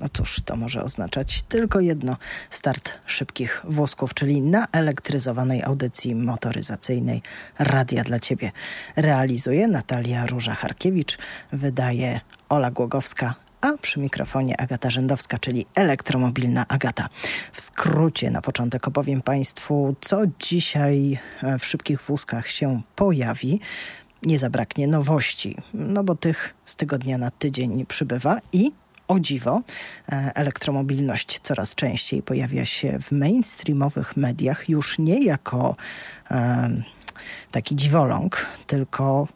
no cóż, to może oznaczać tylko jedno: start szybkich wózków, czyli na elektryzowanej audycji motoryzacyjnej Radia dla Ciebie. Realizuje Natalia Róża-Harkiewicz, wydaje Ola Głogowska, a przy mikrofonie Agata Rzędowska, czyli elektromobilna Agata. W skrócie na początek opowiem Państwu, co dzisiaj w szybkich wózkach się pojawi nie zabraknie nowości, no bo tych z tygodnia na tydzień przybywa i o dziwo, e, elektromobilność coraz częściej pojawia się w mainstreamowych mediach już nie jako e, taki dziwoląg, tylko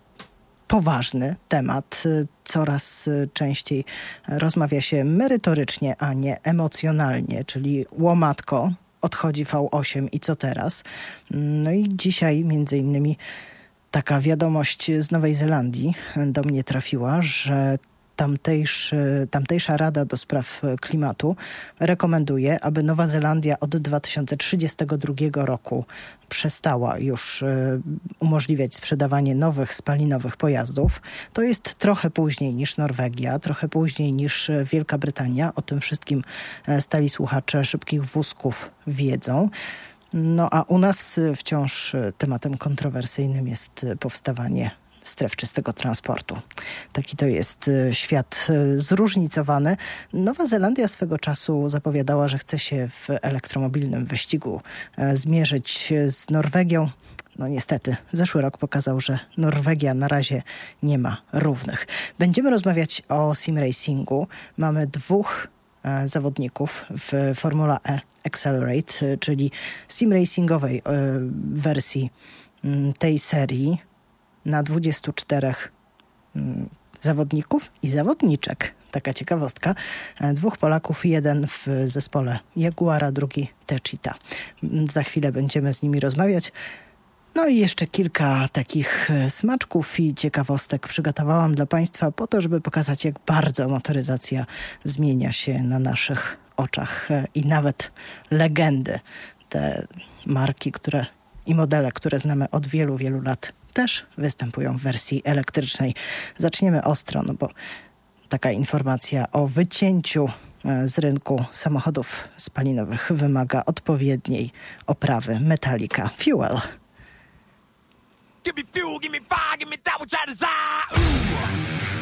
poważny temat. Coraz częściej rozmawia się merytorycznie, a nie emocjonalnie, czyli łomatko, odchodzi V8 i co teraz? No i dzisiaj między innymi taka wiadomość z Nowej Zelandii do mnie trafiła, że tamtejszy, tamtejsza Rada do Spraw Klimatu rekomenduje, aby Nowa Zelandia od 2032 roku przestała już e, umożliwiać sprzedawanie nowych spalinowych pojazdów. To jest trochę później niż Norwegia, trochę później niż Wielka Brytania. O tym wszystkim e, stali słuchacze szybkich wózków wiedzą. No a u nas wciąż tematem kontrowersyjnym jest powstawanie stref czystego transportu. Taki to jest świat zróżnicowany. Nowa Zelandia swego czasu zapowiadała, że chce się w elektromobilnym wyścigu zmierzyć z Norwegią. No niestety, zeszły rok pokazał, że Norwegia na razie nie ma równych. Będziemy rozmawiać o sim racingu. Mamy dwóch E, zawodników w Formula E Accelerate, e, czyli sim racingowej e, wersji tej serii na 24 mm, zawodników i zawodniczek. Taka ciekawostka. Dwóch Polaków, jeden w zespole Jaguara, drugi Techita. Mm, za chwilę będziemy z nimi rozmawiać. No i jeszcze kilka takich e, smaczków i ciekawostek przygotowałam dla Państwa po to, żeby pokazać, jak bardzo motoryzacja zmienia się na naszych oczach e, i nawet legendy, te marki, które i modele, które znamy od wielu, wielu lat, też występują w wersji elektrycznej. Zaczniemy ostro, no bo taka informacja o wycięciu e, z rynku samochodów spalinowych wymaga odpowiedniej oprawy Metallica Fuel. Give me fuel, give me fire, give me that which I desire. Ooh.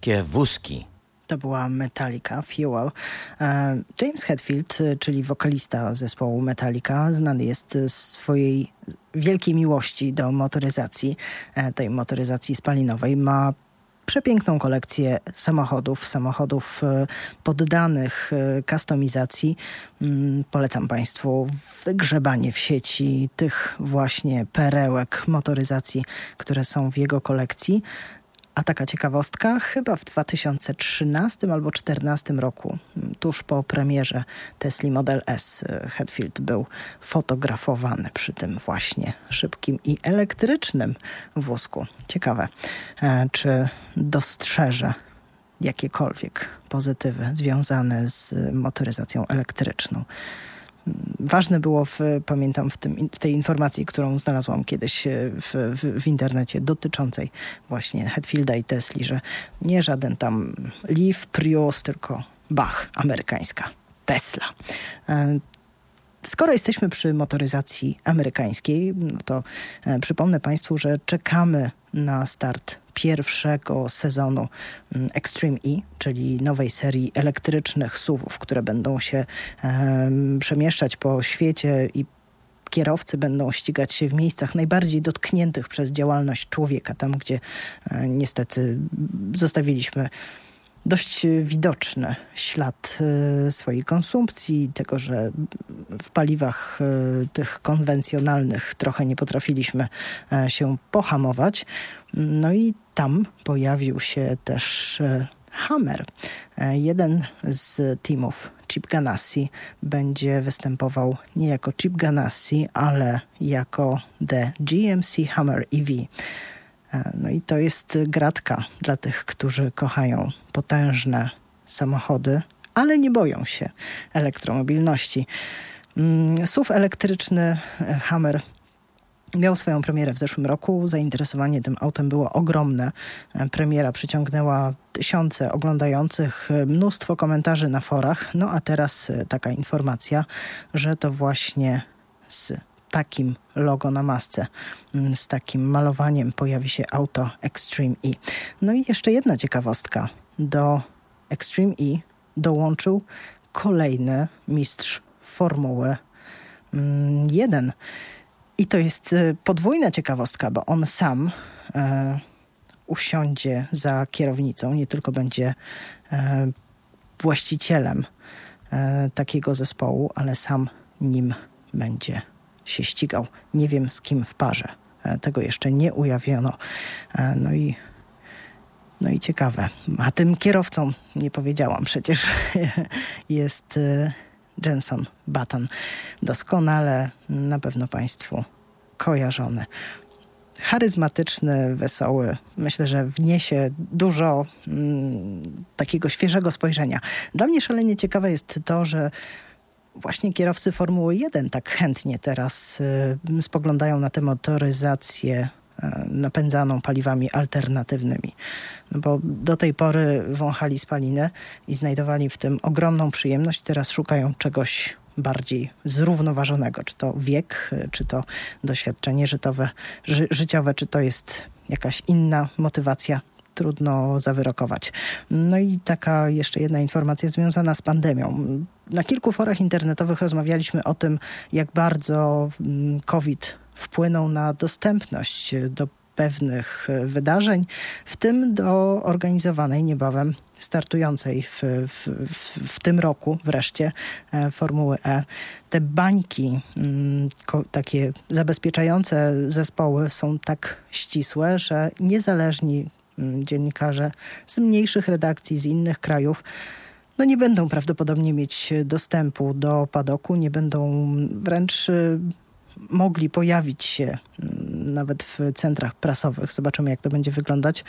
Szybkie wózki. To była Metallica, Fuel. E, James Hetfield, czyli wokalista zespołu Metallica, znany jest z swojej wielkiej miłości do motoryzacji, e, tej motoryzacji spalinowej. Ma przepiękną kolekcję samochodów, samochodów e, poddanych kustomizacji. Mm, polecam Państwu wygrzebanie w sieci tych właśnie perełek motoryzacji, które są w jego kolekcji. A taka ciekawostka, chyba w 2013 albo 2014 roku, tuż po premierze Tesla Model S, Hetfield był fotografowany przy tym właśnie szybkim i elektrycznym wózku. Ciekawe, e, czy dostrzeże jakiekolwiek pozytywy związane z motoryzacją elektryczną ważne było, w, pamiętam, w, tym, w tej informacji, którą znalazłam kiedyś e, w, w, w, internecie dotyczącej właśnie Hetfielda i Tesli, że nie żaden tam Leaf, Prius, tylko Bach, amerykańska Tesla. E, skoro jesteśmy przy motoryzacji amerykańskiej, no to e, przypomnę Państwu, że czekamy na start pierwszego sezonu mm, Extreme E, czyli nowej serii elektrycznych SUVów, które będą się um, przemieszczać po świecie i kierowcy będą ścigać się w miejscach najbardziej dotkniętych przez działalność człowieka, tam gdzie e, niestety zostawiliśmy dość widoczny ślad e, swojej konsumpcji, tego, że w paliwach e, tych konwencjonalnych trochę nie potrafiliśmy e, się pohamować. No i tam pojawił się też Hammer. Jeden z teamów Chip Ganassi będzie występował nie jako Chip Ganassi, ale jako The GMC Hammer EV. E, no i to jest gratka dla tych, którzy kochają potężne samochody, ale nie boją się elektromobilności. Mm, SUV elektryczny e, Hammer Miał swoją premierę w zeszłym roku. Zainteresowanie tym autem było ogromne. E, premiera przyciągnęła tysiące oglądających, mnóstwo komentarzy na forach. No a teraz taka informacja, że to właśnie z takim logo na masce, mm, z takim malowaniem pojawi się auto Extreme E. No i jeszcze jedna ciekawostka. Do Extreme E dołączył kolejny mistrz Formuły 1. Mm, I to jest e, podwójna ciekawostka, bo on sam e, usiądzie za kierownicą, nie tylko będzie e, właścicielem e, takiego zespołu, ale sam nim będzie się ścigał. Nie wiem z kim w parze. E, tego jeszcze nie ujawniono. E, no i, no i ciekawe. A tym kierowcą, nie powiedziałam przecież, jest e, Jenson Button. Doskonale na pewno Państwu kojarzony. Charyzmatyczny, wesoły. Myślę, że wniesie dużo mm, takiego świeżego spojrzenia. Dla mnie szalenie ciekawe jest to, że właśnie kierowcy Formuły 1 tak chętnie teraz y, spoglądają na tę motoryzację y, napędzaną paliwami alternatywnymi. No bo do tej pory wąchali spalinę i znajdowali w tym ogromną przyjemność. Teraz szukają czegoś bardziej zrównoważonego. Czy to wiek, y, czy to doświadczenie żytowe, ży życiowe, czy to jest jakaś inna motywacja trudno zawyrokować. No i taka jeszcze jedna informacja związana z pandemią. Na kilku forach internetowych rozmawialiśmy o tym, jak bardzo mm, COVID wpłynął na dostępność do pewnych wydarzeń, w tym do organizowanej niebawem startującej w, w, w, w, tym roku wreszcie e, Formuły E. Te bańki, mm, takie zabezpieczające zespoły są tak ścisłe, że niezależni Mm, dziennikarze z mniejszych redakcji, z innych krajów, no nie będą prawdopodobnie mieć dostępu do padoku, nie będą wręcz y, mogli pojawić się mm, nawet w centrach prasowych. Zobaczymy, jak to będzie wyglądać.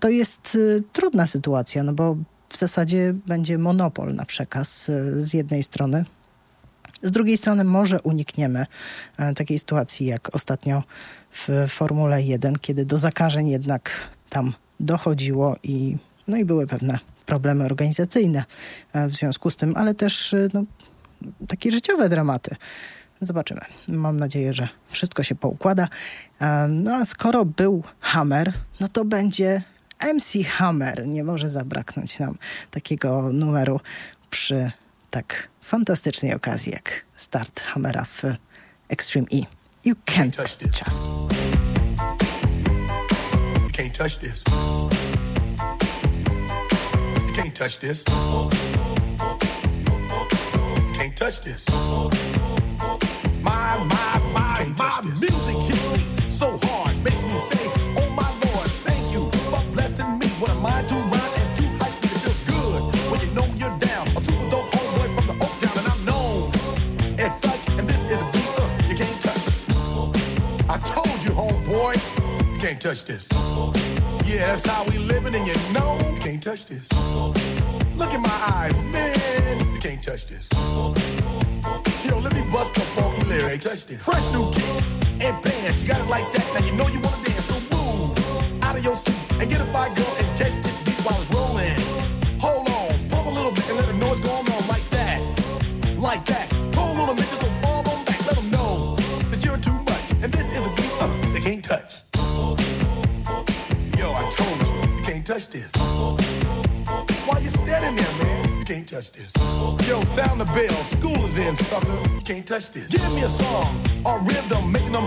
To jest y, trudna sytuacja, no bo w zasadzie będzie monopol na przekaz y, z jednej strony. Z drugiej strony może unikniemy takiej sytuacji jak ostatnio w Formule 1, kiedy do zakażeń jednak tam dochodziło i, no i były pewne problemy organizacyjne e, w związku z tym, ale też e, no, takie życiowe dramaty. Zobaczymy. Mam nadzieję, że wszystko się poukłada. E, no a skoro był Hammer, no to będzie MC Hammer. Nie może zabraknąć nam takiego numeru przy tak fantastycznej okazji jak start Hammera w Extreme E. You can't touch this. Just. You can't touch this. Can't touch this. Can't touch this. My, my, my, my music hits me so hard, makes me say, oh my Lord, thank you for blessing me. What am I to rhyme and too hype? It feels good when you know you're down. A super dope homeboy from the Oak Town, and I'm known as such. And this is a beat uh, you can't touch. I told you, homeboy, you can't touch this. Yeah, that's how we living, and you know you can't touch this. Look in my eyes, man, you can't touch this. Yo, let me bust the funky lyrics. Fresh new kicks can't touch this. Give me a song or rhythm, making them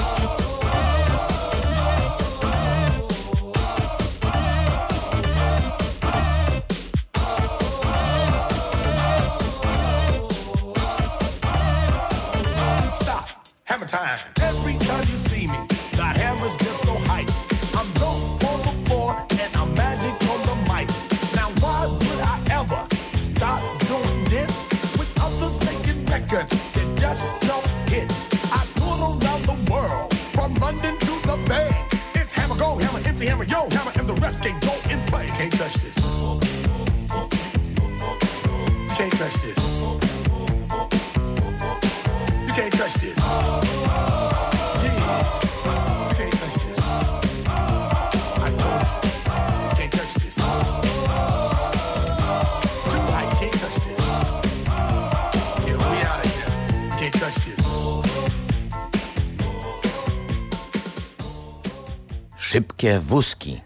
Szybkie wózki.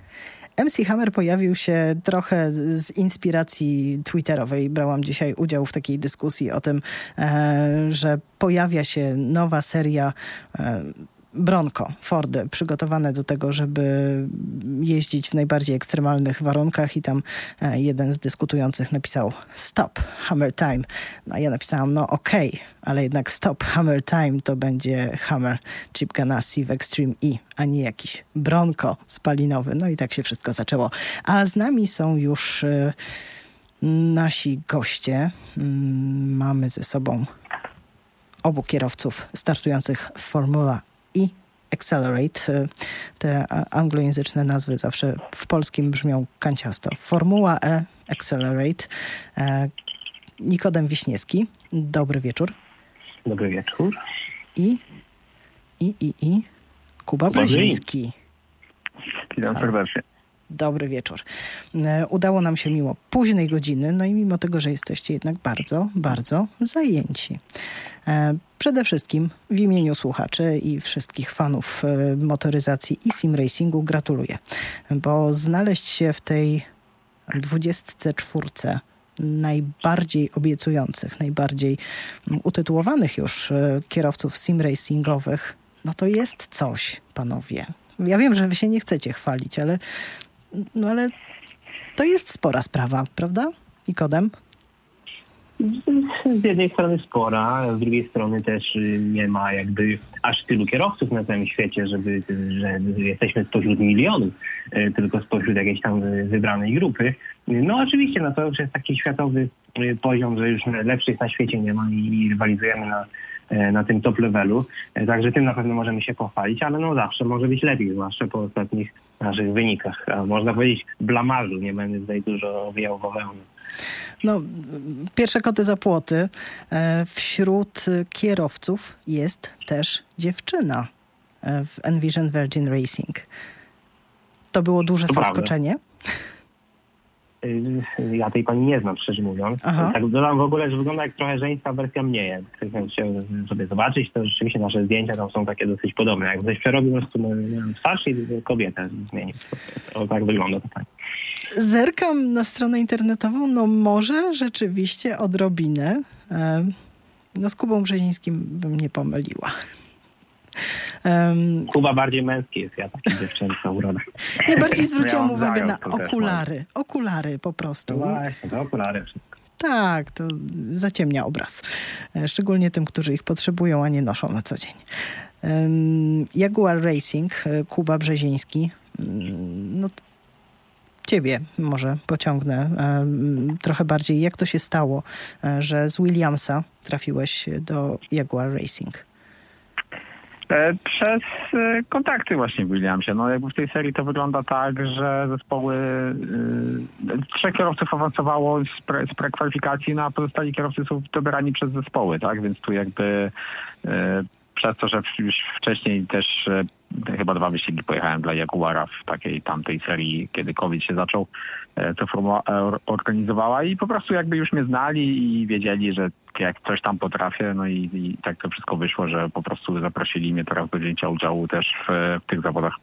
MC Hammer pojawił się trochę z inspiracji twitterowej. Brałam dzisiaj udział w takiej dyskusji o tym, e, że pojawia się nowa seria e, Bronco, Fordy, przygotowane do tego, żeby jeździć w najbardziej ekstremalnych warunkach i tam e, jeden z dyskutujących napisał stop, hammer time. No ja napisałam, no okej, ale jednak stop, hammer time to będzie Hammer Chip Ganassi w Extreme E, a nie jakiś Bronco spalinowy. No i tak się wszystko zaczęło. A z nami są już e, nasi goście. Mm, Mamy ze sobą obu kierowców startujących w Formula i Accelerate. Te anglojęzyczne nazwy zawsze w polskim brzmią kanciasto. Formuła E, Accelerate. Nikodem Wiśniewski. Dobry wieczór. Dobry wieczór. I, i, i, i Kuba Brzeziński. Witam serdecznie. Dobry wieczór. E, udało nam się mimo późnej godziny, no i mimo tego, że jesteście jednak bardzo, bardzo zajęci. E, przede wszystkim w imieniu słuchaczy i wszystkich fanów e, motoryzacji i sim racingu gratuluję, bo znaleźć się w tej 24 najbardziej obiecujących, najbardziej utytułowanych już kierowców sim racingowych, no to jest coś, panowie. Ja wiem, że wy się nie chcecie chwalić, ale no ale to jest spora sprawa, prawda? I kodem? Z jednej strony spora, z drugiej strony też y, nie ma jakby aż tylu kierowców na całym świecie, żeby, że jesteśmy spośród milionów, y, tylko spośród jakiejś tam wybranej grupy. No oczywiście, no to już jest taki światowy y, poziom, że już lepszych na świecie nie ma i rywalizujemy na, na tym top levelu. Także tym na pewno możemy się pochwalić, ale no zawsze może być lepiej, zwłaszcza po ostatnich naszych wynikach. A można powiedzieć blamarzu, nie będę tutaj dużo wijał wełny. No, pierwsze koty za płoty. E, wśród kierowców jest też dziewczyna e, w Envision Virgin Racing. To było duże to zaskoczenie? Prawda. Y, ja tej pani nie znam, szczerze mówiąc. Aha. Tak dodam w ogóle, że wygląda jak trochę żeńska wersja mnie. Jak ktoś chciał sobie zobaczyć, to rzeczywiście nasze zdjęcia tam są takie dosyć podobne. Jak ktoś przerobił po prostu miałem twarz i kobietę zmienił. To, tak wygląda to pani. Zerkam na stronę internetową, no może rzeczywiście odrobinę. E, no z Kubą Brzezińskim bym nie pomyliła. Um, Kuba bardziej męski jest, ja taki dziewczęca uroda. Najbardziej zwróciłam uwagę na okulary. Okulary po prostu. No właśnie, to okulary wszystko. Tak, to zaciemnia obraz. E, szczególnie tym, którzy ich potrzebują, a nie noszą na co dzień. Um, Jaguar Racing, e, Kuba Brzeziński. Um, no, ciebie może pociągnę um, trochę bardziej. Jak to się stało, że z Williamsa trafiłeś do Jaguar Racing? E, przez e, kontakty właśnie w Williamsie. No jakby w tej serii to wygląda tak, że zespoły, yy, trzech kierowców awansowało z, pre, z prekwalifikacji, no a pozostali kierowcy są dobierani przez zespoły, tak? Więc tu jakby yy, przez to, że już wcześniej też chyba dwa wyścigi pojechałem dla Jaguara w takiej tamtej serii, kiedy COVID się zaczął, to formuła organizowała i po prostu jakby już mnie znali i wiedzieli, że jak coś tam potrafię, no i, i, tak to wszystko wyszło, że po prostu zaprosili mnie teraz do wzięcia udziału też w, w tych zawodach.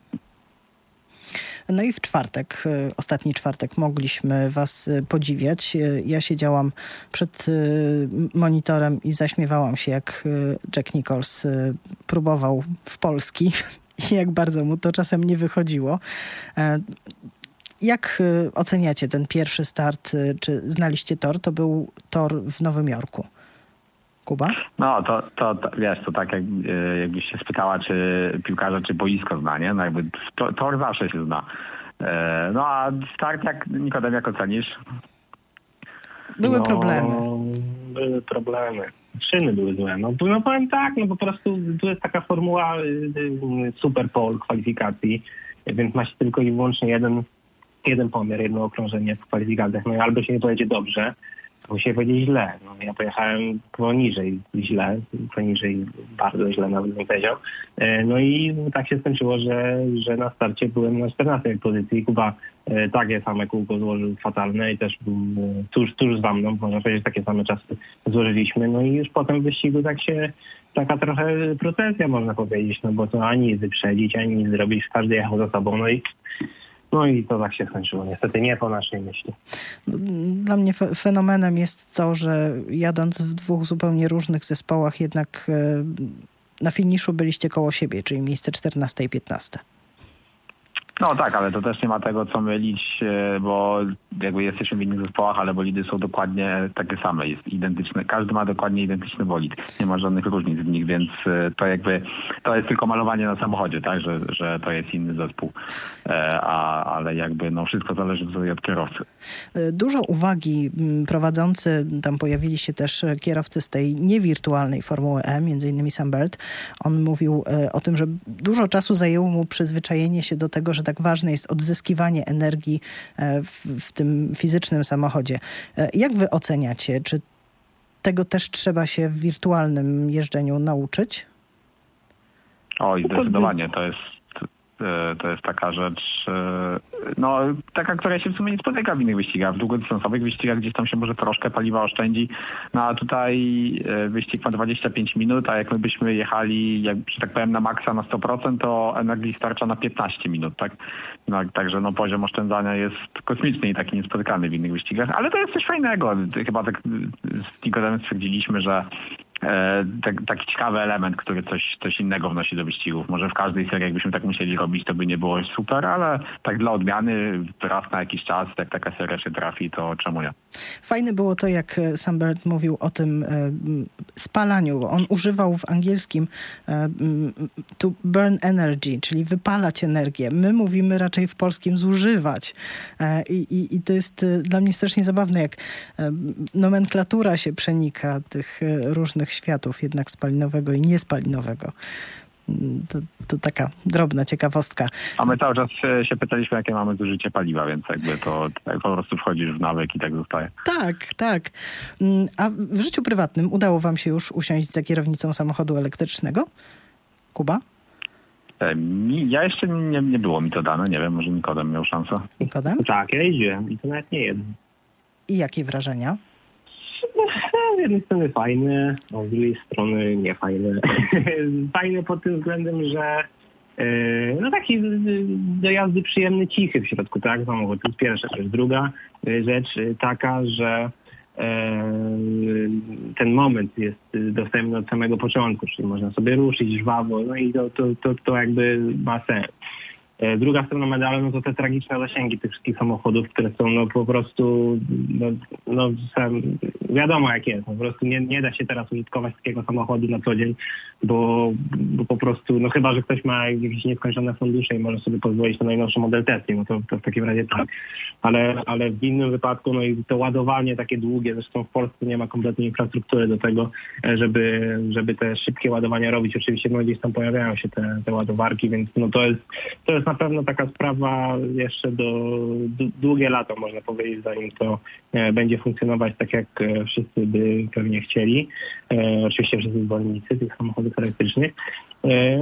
No i w czwartek, e, ostatni czwartek, mogliśmy Was e, podziwiać. E, ja siedziałam przed monitorem i zaśmiewałam się, jak Jack Nichols próbował w Polski i jak bardzo mu to czasem nie wychodziło. Jak oceniacie ten pierwszy start? Czy znaliście tor? To był tor w Nowym Jorku. Kuba? No, to, to, to wiesz, to tak jak, e, jakbyś się spytała, czy piłkarza, czy boisko zna, nie? No jakby to, tor zawsze się zna. E, no a start, jak Nikodem, jak ocenisz? Były no, problemy. Były problemy. Szyny były złe. No, no powiem tak, no po prostu tu jest taka formuła y, y, super pole kwalifikacji, więc ma się tylko i wyłącznie jeden, jeden pomiar, jedno okrążenie w kwalifikacjach. No i albo się nie pojedzie dobrze, musi powiedzieć źle. No, ja pojechałem poniżej źle, poniżej bardzo źle nawet bym powiedział. E, no i tak się skończyło, że, że na starcie byłem na 14 pozycji. Kuba e, takie same kółko złożył fatalne i też był e, tuż, tuż za mną, można powiedzieć, takie same czasy złożyliśmy. No i już potem w wyścigu tak się taka trochę procesja można powiedzieć, no bo to ani wyprzedzić, ani zrobić, każdy jechał za sobą, no i no i to tak się skończyło. Niestety nie po naszej myśli. Dla mnie fenomenem jest to, że jadąc w dwóch zupełnie różnych zespołach, jednak e, na finiszu byliście koło siebie, czyli miejsce 14 i 15. No tak, ale to też nie ma tego co mylić, e, bo jakby jesteśmy w innych zespołach, ale bolidy są dokładnie takie same, jest identyczne. Każdy ma dokładnie identyczny bolid. Nie ma żadnych różnic w nich, więc e, to jakby to jest tylko malowanie na samochodzie, tak, że, że to jest inny zespół. E, a, ale jakby no wszystko zależy od kierowcy. Dużo uwagi prowadzący, tam pojawili się też kierowcy z tej niewirtualnej Formuły E, między innymi Sam Bird. On mówił o tym, że dużo czasu zajęło mu przyzwyczajenie się do tego, że tak ważne jest odzyskiwanie energii w, w tym fizycznym samochodzie. E, jak wy oceniacie? Czy tego też trzeba się w wirtualnym jeżdżeniu nauczyć? Oj, zdecydowanie. To jest E, to jest taka rzecz, e, no taka, która się w sumie nie spotyka w innych wyścigach. W długodystansowych wyścigach gdzieś tam się może troszkę paliwa oszczędzi, no a tutaj e, wyścig ma 25 minut, a jak my byśmy jechali, jak, że tak powiem, na maksa na 100%, to energii starcza na 15 minut, tak? No, także no, poziom oszczędzania jest kosmiczny i taki niespotykany w innych wyścigach, ale to jest coś fajnego. Chyba tak z Nikodemem stwierdziliśmy, że E, tak, taki ciekawy element, który coś, coś innego wnosi do wyścigów. Może w każdej serii jakbyśmy tak musieli robić, to by nie było super, ale tak dla odmiany raz na jakiś czas, jak taka seria się trafi, to czemu nie? Fajne było to, jak Sambert mówił o tym e, spalaniu. On używał w angielskim e, to burn energy, czyli wypalać energię. My mówimy raczej w polskim zużywać. I, i, i to jest dla mnie strasznie zabawne, jak nomenklatura się przenika tych różnych światów, jednak spalinowego i niespalinowego. Mm, to, to taka drobna ciekawostka. A my cały czas się, się pytaliśmy, jakie mamy zużycie paliwa, więc jakby to tak po prostu wchodzisz w nawyk i tak zostaje. Tak, tak. Mm, a w życiu prywatnym udało wam się już usiąść za kierownicą samochodu elektrycznego? Kuba? Ja jeszcze nie, nie było mi to dane, nie wiem, może Nikodem miał szansę. Nikodem? Tak, ja jeździłem i to nawet nie jeden. I jakie wrażenia? Z jednej strony fajny, a z drugiej strony niefajny. fajny pod tym względem, że e, no taki do jazdy przyjemny, cichy w środku, tak? Samochód to jest pierwsza rzecz. Druga e, rzecz e, taka, że ten moment jest dostępny od samego początku, czyli można sobie ruszyć żwawo, no i to, to, to, to jakby ma sens. E, druga strona medalu no to te tragiczne zasięgi tych wszystkich samochodów, które są no po prostu, no, no sam, wiadomo jak jest, po prostu nie, nie da się teraz użytkować takiego samochodu na co dzień, bo, bo po prostu, no chyba, że ktoś ma jakieś nieskończone fundusze i może sobie pozwolić na najnowszy model Tesla, no to, to w takim razie tak. Ale, ale w innym wypadku, no i to ładowanie takie długie, zresztą w Polsce nie ma kompletnej infrastruktury do tego, e, żeby, żeby te szybkie ładowania robić. Oczywiście no gdzieś tam pojawiają się te, te ładowarki, więc no to jest, to jest na pewno taka sprawa jeszcze do, do długie lata, można powiedzieć, zanim to e, będzie funkcjonować tak, jak e, wszyscy by pewnie chcieli. E, oczywiście wszyscy zwolennicy tych samochodów elektrycznych.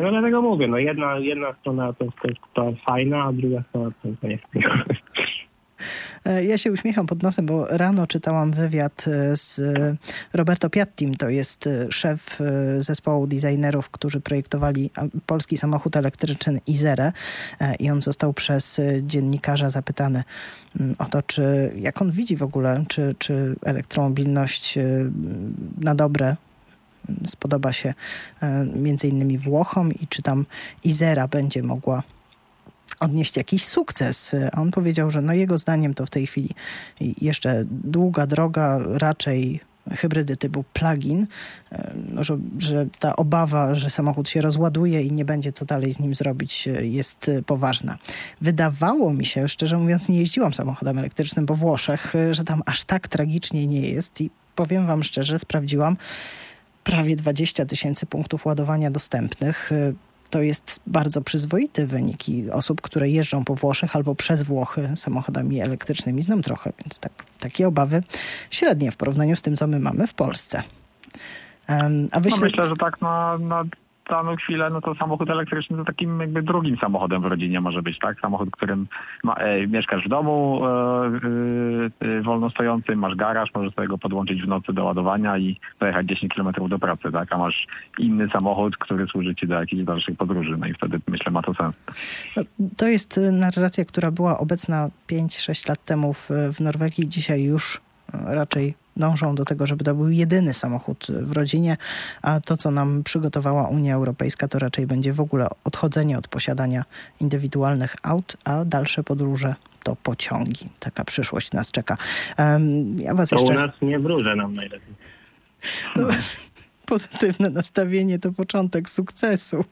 No dlatego mówię, no jedna, jedna strona to jest to fajna, a druga strona to, to nie fajna. E, ja się uśmiecham pod nosem, bo rano czytałam wywiad e, z Roberto Piattim, to jest e, szef zespołu designerów, którzy projektowali polski samochód elektryczny Izere i on został przez dziennikarza zapytany mm, o to, czy jak on widzi w ogóle, czy, czy elektromobilność na dobre spodoba się między innymi Włochom i czy tam Izera będzie mogła odnieść jakiś sukces. A on powiedział, że no jego zdaniem to w tej chwili jeszcze długa droga, raczej hybrydy typu plug-in, e, że, że, ta obawa, że samochód się rozładuje i nie będzie co dalej z nim zrobić, e, jest e, poważna. Wydawało mi się, szczerze mówiąc, nie jeździłam samochodem elektrycznym po Włoszech, że tam aż tak tragicznie nie jest i powiem wam szczerze, sprawdziłam prawie 20 tysięcy punktów ładowania dostępnych to jest bardzo przyzwoity wynik i osób, które jeżdżą po Włoszech albo przez Włochy samochodami elektrycznymi znam trochę, więc tak, takie obawy średnie w porównaniu z tym, co my mamy w Polsce. Um, a no myślę, że tak na, na daną chwilę, no to samochód elektryczny to takim jakby drugim samochodem w rodzinie może być, tak? Samochód, którym ma, e, mieszkasz w domu e, e, wolno stojącym, masz garaż, możesz sobie go podłączyć w nocy do ładowania i dojechać 10 km do pracy, tak? A masz inny samochód, który służy ci do jakichś dalszych podróży, no i wtedy myślę ma to sens. No, to jest narracja, która była obecna 5-6 lat temu w, w Norwegii, dzisiaj już raczej dążą do tego, żeby to był jedyny samochód w rodzinie, a to, co nam przygotowała Unia Europejska, to raczej będzie w ogóle odchodzenie od posiadania indywidualnych aut, a dalsze podróże to pociągi. Taka przyszłość nas czeka. Ja was to jeszcze... u nas nie wróżę nam najlepiej. No, pozytywne nastawienie to początek sukcesu.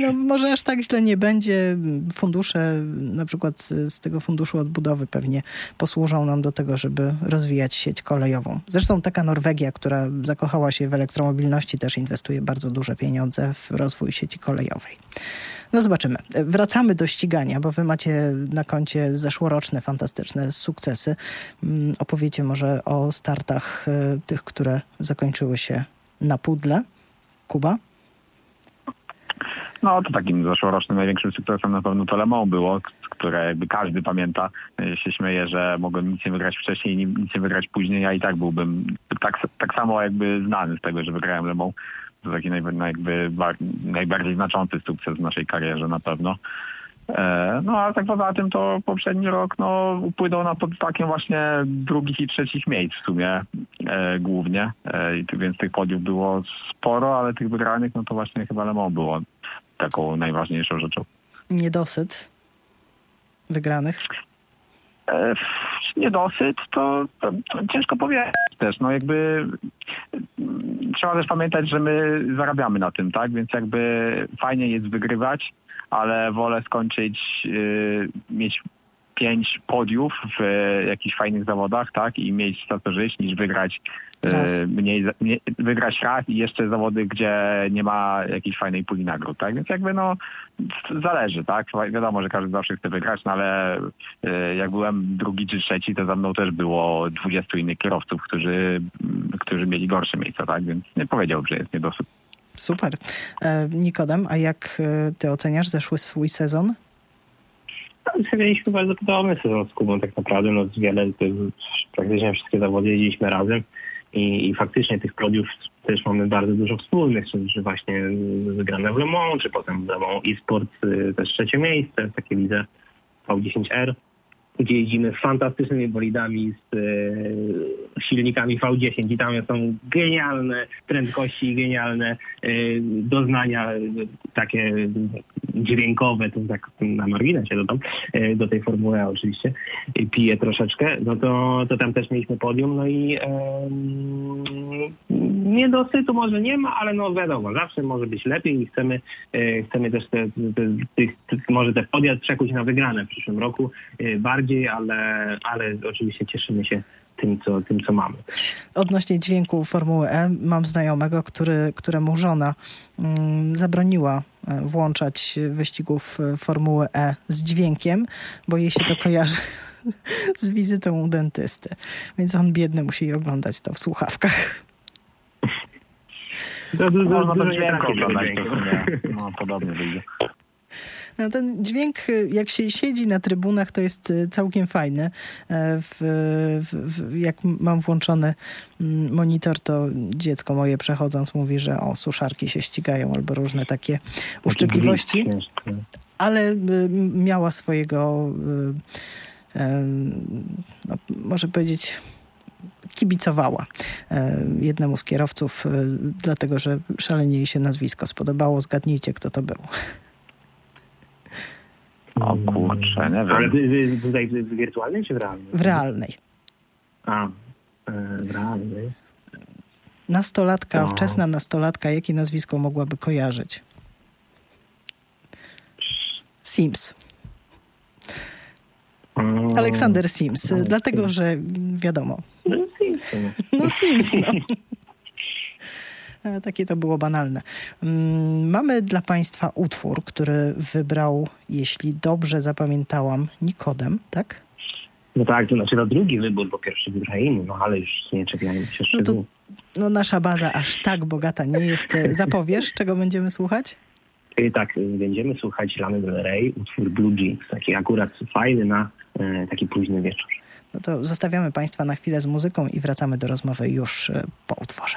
No, może aż tak źle nie będzie. Fundusze, na przykład z, z, tego funduszu odbudowy pewnie posłużą nam do tego, żeby rozwijać sieć kolejową. Zresztą taka Norwegia, która zakochała się w elektromobilności, też inwestuje bardzo duże pieniądze w rozwój sieci kolejowej. No zobaczymy. Wracamy do ścigania, bo wy macie na koncie zeszłoroczne fantastyczne sukcesy. Mm, opowiecie może o startach e, tych, które zakończyły się na pudle. Kuba? No to takim zeszłorocznym największym sukcesem na pewno to Le Mans było, które jakby każdy pamięta. Ja się śmieję, że mogłem nic nie wygrać wcześniej nic nie wygrać później, a i tak byłbym tak, tak samo jakby znany z tego, że wygrałem Le Mans. To taki jakby najbardziej znaczący sukces w naszej karierze na pewno. E, no a tak poza tym to poprzedni rok no, upłynął na pod takim właśnie drugich i trzecich miejsc w sumie e, głównie. E, więc tych podiów było sporo, ale tych wygranych no to właśnie chyba Le Mans było taką najważniejszą rzeczą. Niedosyt wygranych? E, niedosyt to, to, to, ciężko powiedzieć też. No jakby mm, trzeba też pamiętać, że my zarabiamy na tym, tak? Więc jakby fajnie jest wygrywać, ale wolę skończyć, yy, mieć pięć podiów w jakichś fajnych zawodach, tak? I mieć żyć, niż wygrać mniej, mniej, wygrać raz i jeszcze zawody, gdzie nie ma jakiejś fajnej puli nagród, tak? Więc jakby no zależy, tak? Wiadomo, że każdy zawsze chce wygrać, no ale e, jak byłem drugi czy trzeci, to za mną też było 20 innych kierowców, którzy, którzy mieli gorsze miejsca, tak? Więc nie powiedziałbym, że jest niedosyt. Super. E, Nikodem, a jak ty oceniasz zeszły swój sezon? Mieliśmy bardzo podobny sezon z Kubą tak naprawdę. No, wiele, praktycznie wszystkie zawody jeździliśmy razem. I, I, faktycznie tych podiów też mamy bardzo dużo wspólnych, czy, właśnie wygrane w Le Mans, czy potem w Le Mans y, też trzecie miejsce, takie widzę V10R gdzie jeździmy fantastycznymi bolidami, z e, silnikami V10 i tam są genialne prędkości, genialne e, doznania takie dźwiękowe, to tak na marginesie dodam, e, do tej formuły oczywiście, piję troszeczkę, no to, to tam też mieliśmy podium, no i e, niedosytu może nie ma, ale no wiadomo, zawsze może być lepiej i chcemy, e, chcemy też te, te, te, może te podia przekuć na wygrane w przyszłym roku e, bardziej, ale, ale oczywiście cieszymy się tym co, tym, co mamy. Odnośnie dźwięku Formuły E, mam znajomego, który, któremu żona mm, zabroniła e, włączać wyścigów e, Formuły E z dźwiękiem, bo jej się to kojarzy z wizytą u dentysty. Więc on biedny musi oglądać to w słuchawkach. To, to, to, Można to dźwięk oglądać, to no, podobnie wyjdzie. No, ten dźwięk, jak się siedzi na trybunach, to jest y, całkiem fajny. E, w, w, jak mam włączony mm, monitor, to dziecko moje przechodząc mówi, że o, suszarki się ścigają albo różne takie uszczypliwości. Ale y, miała swojego, y, no, może powiedzieć, kibicowała e, jednemu z kierowców, dlatego że szalenie jej się nazwisko spodobało. Zgadnijcie, kto to był. O kurczę, nie wiem. Ale tutaj w wirtualnej czy w realnej? W realnej. A, e, w realnej. Nastolatka, no. wczesna nastolatka, jakie nazwisko mogłaby kojarzyć? Sims. Aleksander Sims, dlatego że wiadomo. No Sims. No no. E, takie to było banalne. Mm, mamy dla Państwa utwór, który wybrał, jeśli dobrze zapamiętałam, Nikodem, tak? No tak, to znaczy no drugi wybór, bo pierwszy wybrał inny, no ale już nie czekajmy się no, to, no nasza baza aż tak bogata nie jest. E, zapowiesz, czego będziemy słuchać? E, tak, będziemy słuchać Lany Del Rey, utwór Blue Jeans, taki akurat fajny na e, taki późny wieczór. No to zostawiamy Państwa na chwilę z muzyką i wracamy do rozmowy już po utworze.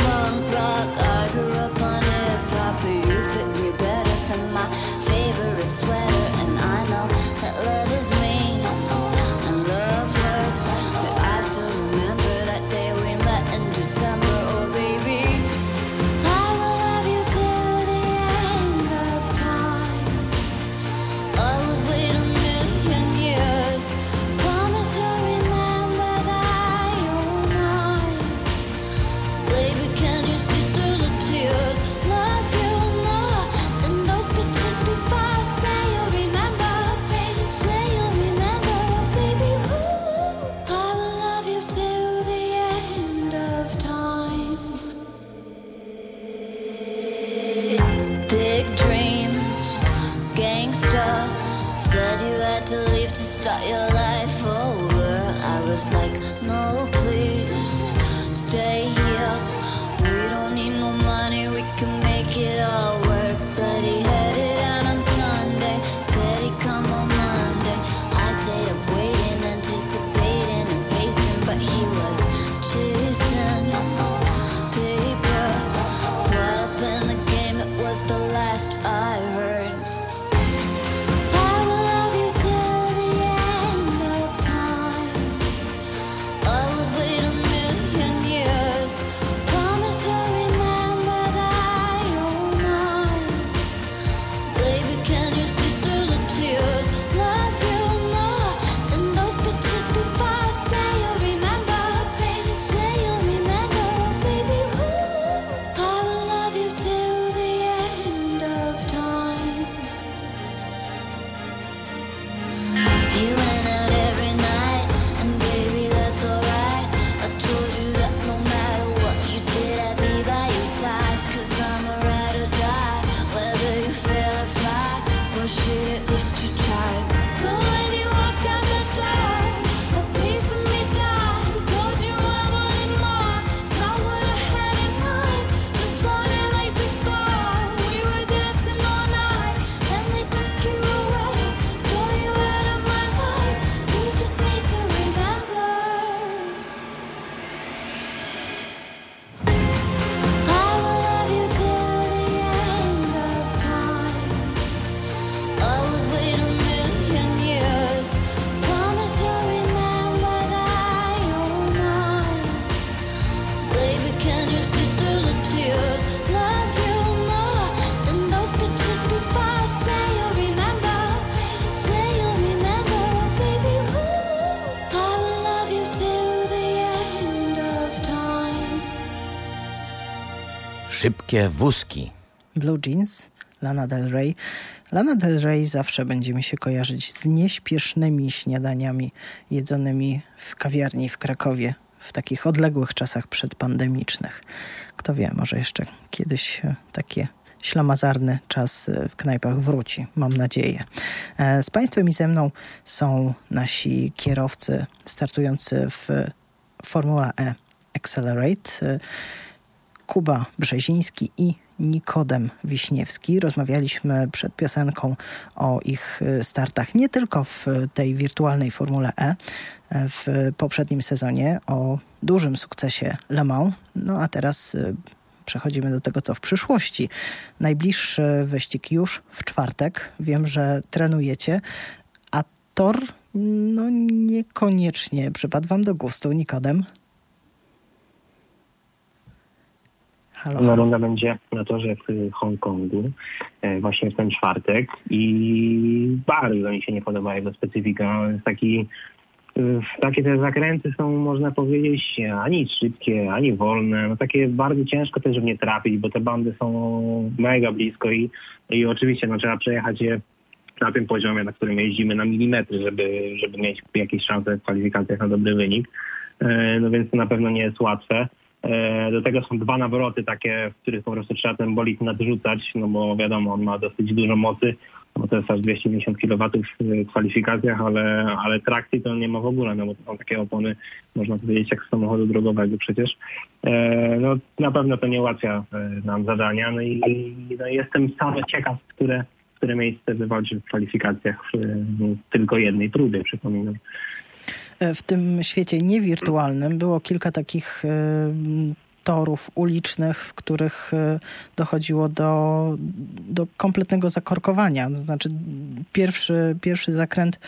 Szybkie wózki. Blue Jeans, Lana Del Rey. Lana Del Rey zawsze będzie mi się kojarzyć z nieśpiesznymi śniadaniami jedzonymi w kawiarni w Krakowie w takich odległych czasach przedpandemicznych. Kto wie, może jeszcze kiedyś e, takie ślamazarny czas e, w knajpach wróci, mam nadzieję. E, Z Państwem i ze mną są nasi kierowcy startujący w Formula E Accelerate. Kuba Brzeziński i Nikodem Wiśniewski. Rozmawialiśmy przed piosenką o ich y, startach nie tylko w tej wirtualnej Formule E e, w poprzednim sezonie, o dużym sukcesie Le Mans. No a teraz y, przechodzimy do tego, co w przyszłości. Najbliższy wyścig już w czwartek. Wiem, że trenujecie, a tor no niekoniecznie przypadł wam do gustu. Nikodem? Halo, halo. runda będzie na torze w Hongkongu e, właśnie w ten czwartek i bardzo mi się nie podoba jego specyfika. Jest taki, e, takie te zakręty są, można powiedzieć, ani szybkie, ani wolne. No takie bardzo ciężko też w nie trafić, bo te bandy są mega blisko i, i oczywiście no, trzeba przejechać je na tym poziomie, na którym jeździmy na milimetry, żeby, żeby mieć jakieś szanse w kwalifikacjach na dobry wynik. E, No więc to na pewno nie jest łatwe. E, Do tego są dwa nawroty takie, w których po prostu trzeba ten bolid nadrzucać, no bo wiadomo, on ma dosyć dużo mocy, bo to jest aż 250 kW w kwalifikacjach, ale, ale trakcji to nie ma w ogóle, no bo to są takie opony, można powiedzieć, jak z samochodu drogowego przecież. E, No na pewno to nie ułatwia e, nam zadania, no i no, jestem sam ciekaw, które które miejsce wywalczył w kwalifikacjach w tylko jednej próbie, przypominam. E, w tym świecie niewirtualnym było kilka takich e, torów ulicznych, w których e, dochodziło do, do kompletnego zakorkowania. To znaczy pierwszy, pierwszy zakręt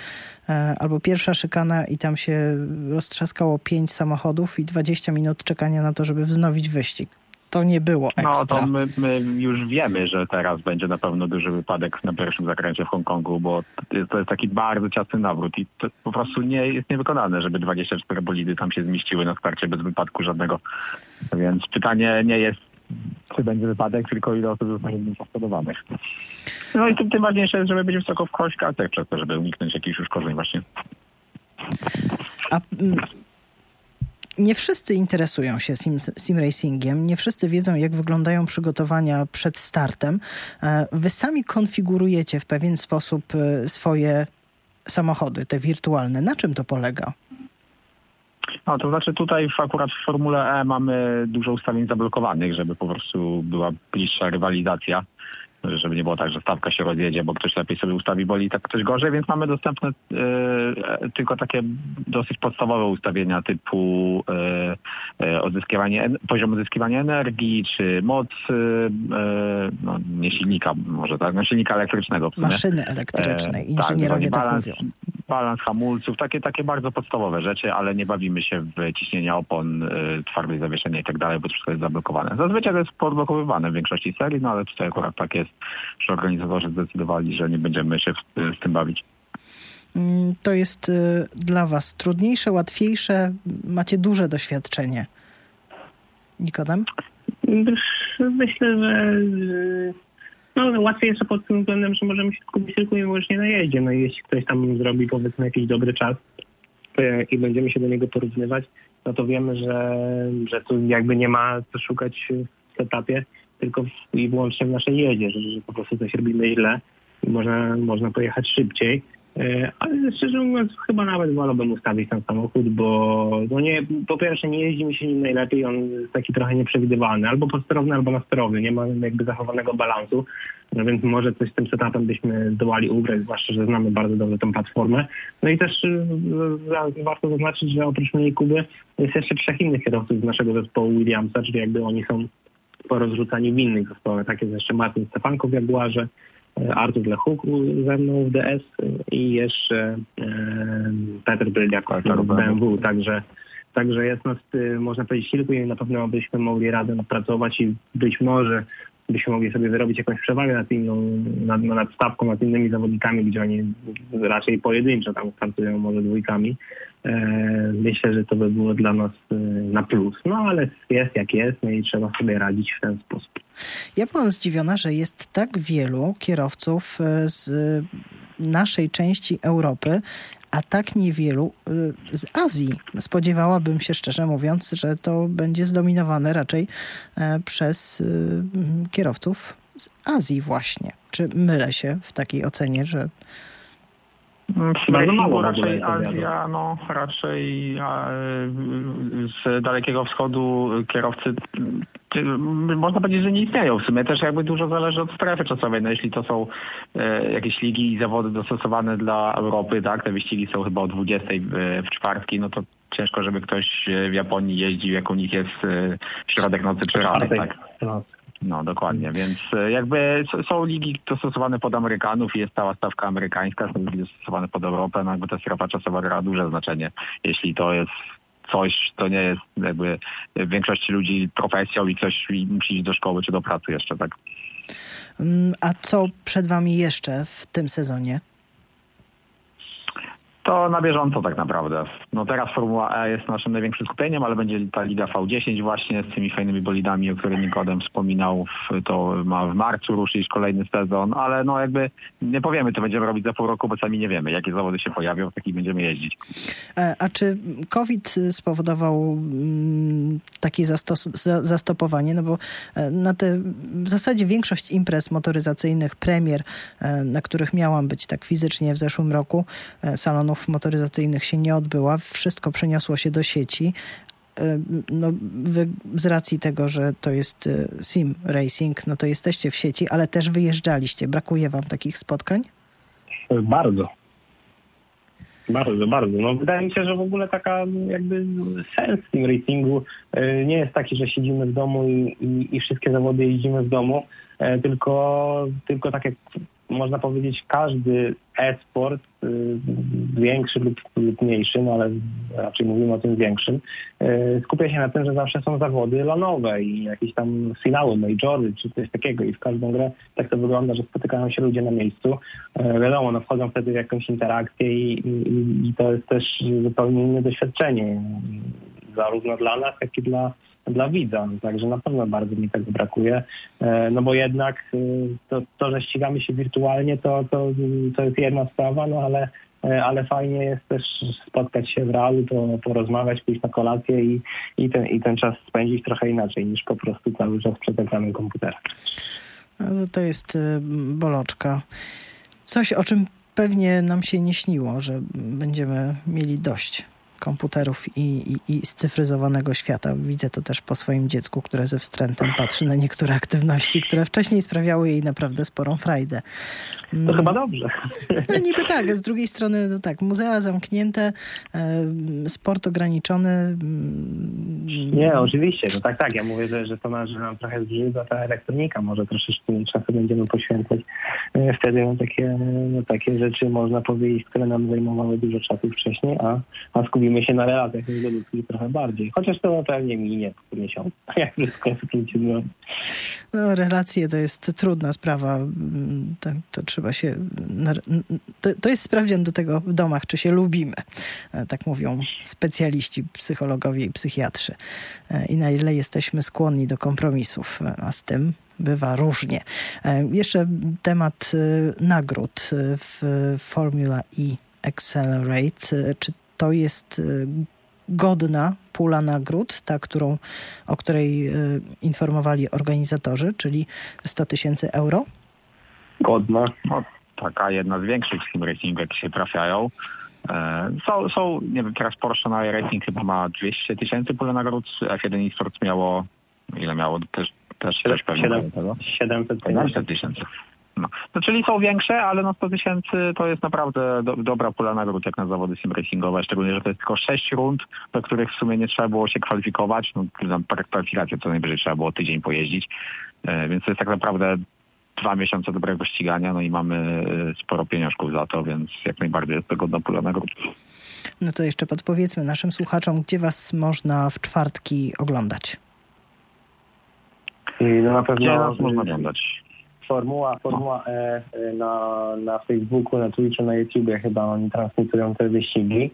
albo pierwsza szykana i tam się roztrzaskało pięć samochodów i 20 minut czekania na to, żeby wznowić wyścig to nie było ekstra. No to my, my, już wiemy, że teraz będzie na pewno duży wypadek na pierwszym zakręcie w Hongkongu, bo to jest taki bardzo ciasny nawrót i to po prostu nie jest niewykonane, żeby 24 bolidy tam się zmieściły na starcie bez wypadku żadnego. Więc pytanie nie jest czy będzie wypadek, tylko ile osób zostanie poszkodowanych. No i tym, tym ważniejsze jest, żeby być wysoko w kwalifikacjach przez to, żeby uniknąć jakichś uszkodzeń właśnie. A mm, nie wszyscy interesują się sim, sim racingiem, nie wszyscy wiedzą, jak wyglądają przygotowania przed startem. E, wy sami konfigurujecie w pewien sposób e, swoje samochody, te wirtualne. Na czym to polega? No, to znaczy tutaj w, akurat w Formule E mamy dużo ustawień zablokowanych, żeby po prostu była bliższa rywalizacja żeby nie było tak, że stawka się rozjedzie, bo ktoś lepiej sobie ustawi boli, tak ktoś gorzej, więc mamy dostępne y, tylko takie dosyć podstawowe ustawienia typu y, y, odzyskiwanie, poziom odzyskiwania energii, czy moc, no, nie silnika może tak, no silnika elektrycznego. Maszyny elektrycznej, inżynierowie tak, balans, tak mówią. Balans hamulców, takie, takie bardzo podstawowe rzeczy, ale nie bawimy się w ciśnienia opon, twardej zawieszenia i tak dalej, bo wszystko jest zablokowane. Zazwyczaj to jest podblokowywane w większości serii, no ale tutaj akurat tak jest że organizatorzy zdecydowali, że nie będziemy się w, z tym bawić. Mm, to jest y, dla Was trudniejsze, łatwiejsze? Macie duże doświadczenie. Nikodem? Myślę, że no, łatwiej jest pod tym względem, że możemy się skupić tylko i wyłącznie na jeździe. No i jeśli ktoś tam zrobi powiedzmy jakiś dobry czas i będziemy się do niego porównywać, no to wiemy, że, że tu jakby nie ma co szukać w setupie, tylko i wyłącznie w naszej jedzie, że, że po prostu coś robimy źle i można, można pojechać szybciej. E, ale szczerze mówiąc, chyba nawet wolałbym ustawić ten samochód, bo no nie, po pierwsze nie jeździ mi się nim najlepiej, on jest taki trochę nieprzewidywalny, albo podsterowny, albo nasterowy, nie ma jakby zachowanego balansu, no więc może coś z tym setupem byśmy zdołali ugrać, zwłaszcza, że znamy bardzo dobrze tę platformę. No i też y, warto zaznaczyć, że oprócz mnie i Kuby jest jeszcze trzech innych kierowców z naszego zespołu Williamsa, czyli jakby oni są porozrzucani w innych zespołach. Tak jest jeszcze Martin Stefanko w Jaguarze, e, Artur Lechuk ze mną w DS i jeszcze e, Peter Bryliak w BMW. Także, także jest nas, e, można powiedzieć, kilku i na pewno byśmy mogli razem pracować i być może byśmy mogli sobie wyrobić jakąś przewagę nad inną, nad, nad stawką, nad innymi zawodnikami, gdzie oni raczej pojedynczo tam startują może dwójkami. E, myślę, że to by było dla nas e, na plus. No ale jest jak jest, no i trzeba sobie radzić w ten sposób. Ja byłam zdziwiona, że jest tak wielu kierowców e, z naszej części Europy, a tak niewielu z Azji. Spodziewałabym się, szczerze mówiąc, że to będzie zdominowane raczej przez kierowców z Azji właśnie. Czy mylę się w takiej ocenie, że bardzo mało raczej Azja, no raczej z Dalekiego Wschodu kierowcy można powiedzieć, że nie istnieją. W sumie też jakby dużo zależy od strefy czasowej. No jeśli to są e, jakieś ligi i zawody dostosowane dla Europy, tak, te wyścigi są chyba o 20 w czwartki, no to ciężko, żeby ktoś w Japonii jeździł, jak u nich jest e, środek nocy czy ranek, tak. No dokładnie, więc e, jakby są ligi dostosowane pod Amerykanów i jest cała stawka amerykańska, są ligi dostosowane pod Europę, no jakby ta strefa czasowa gra duże znaczenie. Jeśli to jest coś, to nie jest jakby w większości ludzi profesją i ktoś musi iść do szkoły czy do pracy jeszcze, tak. Mm, a co przed wami jeszcze w tym sezonie? To na bieżąco tak naprawdę. No teraz Formuła E jest naszym największym skupieniem, ale będzie ta Liga V10 właśnie z tymi fajnymi bolidami, o których Nikodem wspominał. To ma w marcu ruszyć kolejny sezon, ale no jakby nie powiemy, co będziemy robić za pół roku, bo sami nie wiemy, jakie zawody się pojawią, w takich będziemy jeździć. E, a czy COVID spowodował mm, takie zastopowanie? No bo e, na te, w zasadzie większość imprez motoryzacyjnych, premier, e, na których miałam być tak fizycznie w zeszłym roku, salonów motoryzacyjnych się nie odbyła. Wszystko przeniosło się do sieci. e, no, wy z racji tego, że to jest e, sim racing, no to jesteście w sieci, ale też wyjeżdżaliście. Brakuje wam takich spotkań? Bardzo. Bardzo, bardzo. No, wydaje mi się, że w ogóle taka jakby sens tym racingu e, nie jest taki, że siedzimy w domu i, i, i wszystkie zawody jeździmy w domu, e, tylko, tylko tak jak można powiedzieć, każdy e-sport, y, większy lub, lub mniejszy, no ale raczej mówimy o tym większym, y, skupia się na tym, że zawsze są zawody lanowe i jakieś tam finały, majory czy coś takiego i w każdą grę tak to wygląda, że spotykają się ludzie na miejscu. Y, wiadomo, no wchodzą wtedy w jakąś interakcję i, i, i to jest też zupełnie inne doświadczenie, zarówno dla nas, jak i dla dla widza. Także na pewno bardzo mi tego brakuje. E, no bo jednak e, to, to że ścigamy się wirtualnie, to, to, to jest jedna sprawa, no ale e, ale fajnie jest też spotkać się w realu, to porozmawiać, pójść na kolację i, i, ten, i ten czas spędzić trochę inaczej niż po prostu cały czas przed ekranem komputera. No to jest boloczka. Coś, o czym pewnie nam się nie śniło, że będziemy mieli dość komputerów i, i, i scyfryzowanego świata. Widzę to też po swoim dziecku, które ze wstrętem patrzy na niektóre aktywności, które wcześniej sprawiały jej naprawdę sporą frajdę. To mm. chyba dobrze. No niby tak, z drugiej strony no tak, muzea zamknięte, sport ograniczony. Mm. Nie, oczywiście, no tak, tak. Ja mówię, że, że to nas, że nam trochę zżyga ta elektronika. Może troszeczkę czasu będziemy poświęcać e, wtedy takie, na takie rzeczy, można powiedzieć, które nam zajmowały dużo czasu wcześniej, a, a skupimy się na relacjach międzyludzkich trochę bardziej. Chociaż to pewnie minie po miesiącu, jak wszystko skrócić. No. no, relacje to jest trudna sprawa. Mm, to, to trzeba trzeba się. To, to jest sprawdzian do tego w domach, czy się lubimy. E, tak mówią specjaliści, psychologowie i psychiatrzy. E, I na ile jesteśmy skłonni do kompromisów, e, a z tym bywa różnie. Jeszcze temat nagród w Formula E Accelerate. Czy to jest godna pula nagród, ta, którą, o której informowali organizatorzy, czyli 100 tysięcy euro? godna. No, taka jedna z większych sim racing, jakie się trafiają. E, są, są, nie wiem, teraz Porsche na Racing chyba ma 200 tysięcy pole nagród, F1 Esports miało, ile miało? Też, też, 7, też pewnie 700 tysięcy. No. no. czyli są większe, ale no 100 tysięcy to jest naprawdę do, dobra pula nagród jak na zawody sim racingowe, szczególnie, że to jest tylko 6 rund, do których w sumie nie trzeba było się kwalifikować, no tam kwalifikacje co najwyżej trzeba było tydzień pojeździć, e, więc to jest tak naprawdę dwa miesiące dobrego ścigania, no i mamy y, sporo pieniążków za to, więc jak najbardziej jest to godna pula nagród. No to jeszcze podpowiedzmy naszym słuchaczom, gdzie was można w czwartki oglądać? No na pewno gdzie nas można oglądać? Formuła, Formuła E na, na Facebooku, na Twitchu, na YouTubie chyba oni transmitują te wyścigi.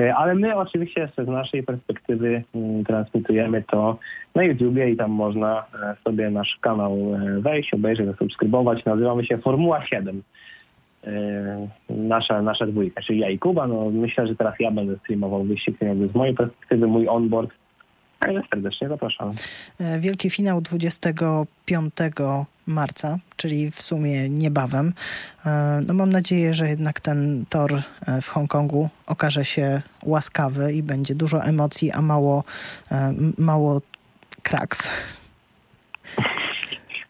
E, ale my oczywiście z naszej perspektywy mm, transmitujemy to na YouTubie i tam można e, sobie nasz kanał e, wejść, obejrzeć, zasubskrybować. Nazywamy się Formuła 7. Nasza, nasza dwójka, czyli ja i Kuba. No, myślę, że teraz ja będę streamował wyścig jakby z mojej perspektywy, mój onboard. Także serdecznie zapraszam. Wielki finał 25 marca, czyli w sumie niebawem. E, no mam nadzieję, że jednak ten tor e, w Hongkongu okaże się łaskawy i będzie dużo emocji, a mało, e, mało kraks.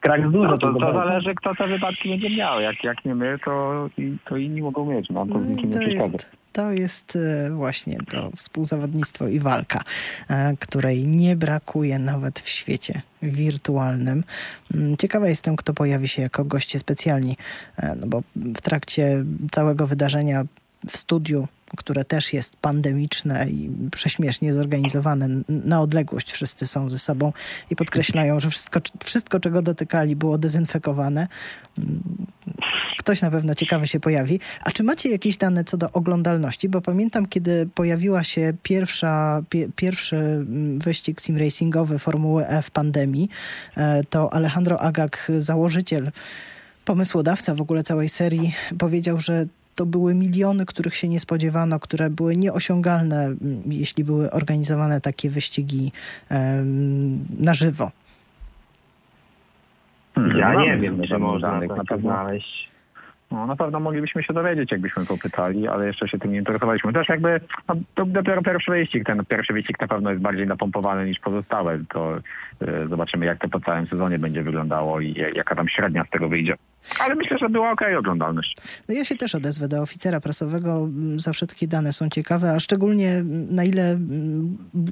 Kraks dużo. No to, to zależy, kto te wypadki będzie miał. Jak, jak nie my, to, to inni mogą mieć. No, to, no, to jest, to jest e, właśnie to współzawodnictwo i walka, e, której nie brakuje nawet w świecie wirtualnym. Mm, ciekawa jestem, kto pojawi się jako goście specjalni, e, no bo w trakcie całego wydarzenia w studiu które też jest pandemiczne i prześmiesznie zorganizowane. Na odległość wszyscy są ze sobą i podkreślają, że wszystko, wszystko czego dotykali, było dezynfekowane. Ktoś na pewno ciekawy się pojawi. A czy macie jakieś dane co do oglądalności? Bo pamiętam, kiedy pojawiła się pierwsza, pie, pierwszy mm, wyścig sim racingowy Formuły E w pandemii, to Alejandro Agag, założyciel pomysłodawca w ogóle całej serii powiedział, że to były miliony, których się nie spodziewano, które były nieosiągalne, mm, jeśli były organizowane takie wyścigi um, na żywo. Ja nie wiem, czy można na to znaleźć. No, na pewno moglibyśmy się dowiedzieć, jakbyśmy popytali, ale jeszcze się tym nie interesowaliśmy. Też jakby no, to dopiero pierwszy wyścig. Ten pierwszy wyścig na pewno jest bardziej napompowany niż pozostałe. To y, zobaczymy, jak to po całym sezonie będzie wyglądało i jaka tam średnia z tego wyjdzie. Ale myślę, że była okej okay oglądalność. No ja się też odezwę do oficera prasowego. Zawsze takie dane są ciekawe, a szczególnie na ile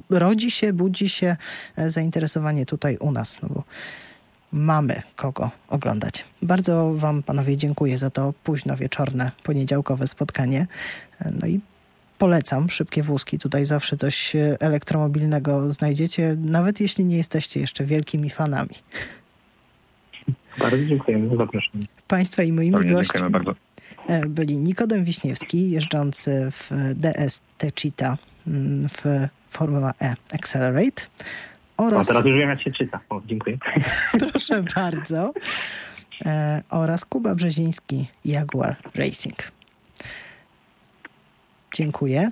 rodzi się, budzi się e, zainteresowanie tutaj u nas. No bo mamy kogo oglądać. Bardzo Wam, panowie, dziękuję za to późno wieczorne, poniedziałkowe spotkanie. No i polecam szybkie wózki. Tutaj zawsze coś elektromobilnego znajdziecie, nawet jeśli nie jesteście jeszcze wielkimi fanami. Bardzo dziękujemy, zapraszam. Państwa i moimi Bardzo gośćmi bardzo. e, byli Nikodem Wiśniewski, jeżdżący w DST Cheetah mm, w Formula E Accelerate oraz... Teraz już wiem, jak się czyta. O, dziękuję. Proszę bardzo. E, oraz Kuba Brzeziński, Jaguar Racing. Dziękuję.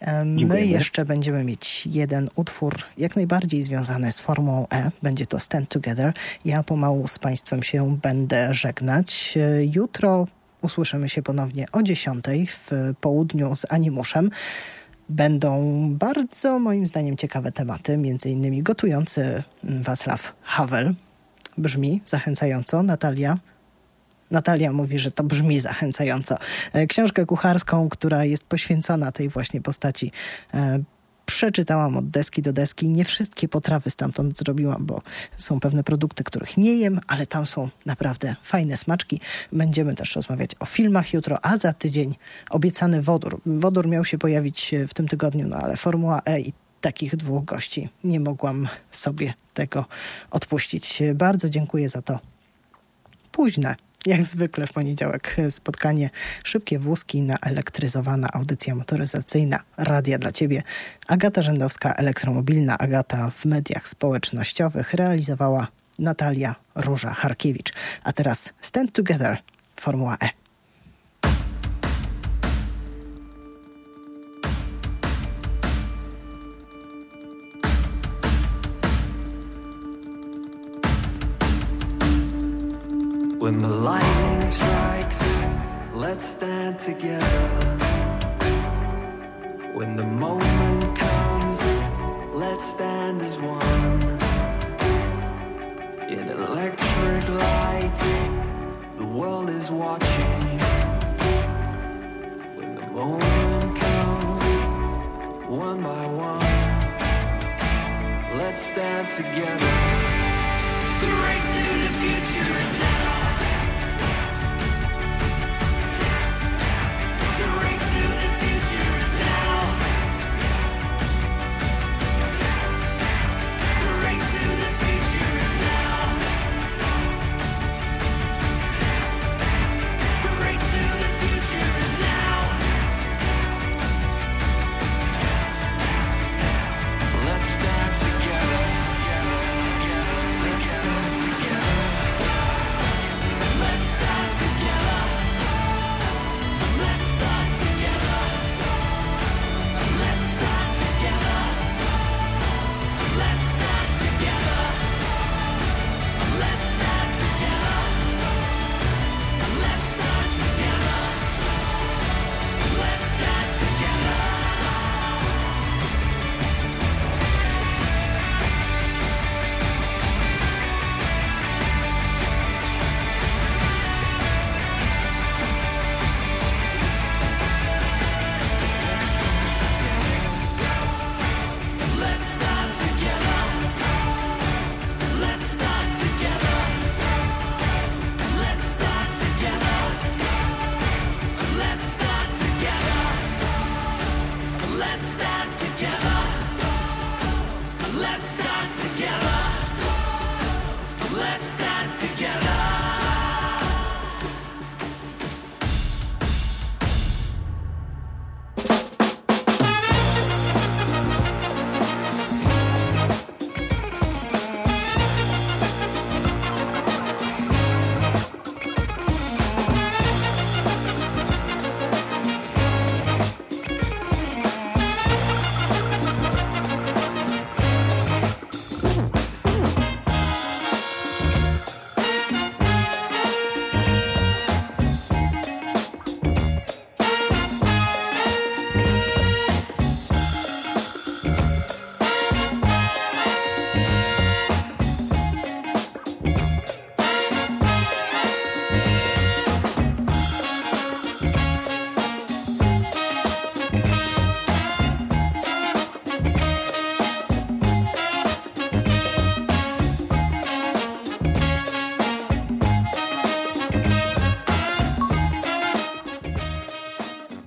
E, my Dziękujemy. jeszcze będziemy mieć jeden utwór jak najbardziej związany z Formułą E. Będzie to Stand Together. Ja pomału z Państwem się będę żegnać. E, jutro usłyszymy się ponownie o 10 w południu z Animuszem będą bardzo moim zdaniem ciekawe tematy, między innymi gotujący Wacław Havel. Brzmi zachęcająco. Natalia Natalia mówi, że to brzmi zachęcająco. E, książkę kucharską, która jest poświęcona tej właśnie postaci e, przeczytałam od deski do deski. Nie wszystkie potrawy stamtąd zrobiłam, bo są pewne produkty, których nie jem, ale tam są naprawdę fajne smaczki. Będziemy też rozmawiać o filmach jutro, a za tydzień obiecany wodór. Wodór miał się pojawić w tym tygodniu, no ale Formuła E i takich dwóch gości nie mogłam sobie tego odpuścić. Bardzo dziękuję za to późne jak zwykle w poniedziałek spotkanie Szybkie Wózki na elektryzowana audycja motoryzacyjna Radia dla Ciebie. Agata Rzędowska, elektromobilna Agata w mediach społecznościowych realizowała Natalia Róża-Harkiewicz. A teraz Stand Together, Formuła E. When the lightning strikes, let's stand together. When the moment comes, let's stand as one. In electric light, the world is watching. When the moment comes, one by one, let's stand together.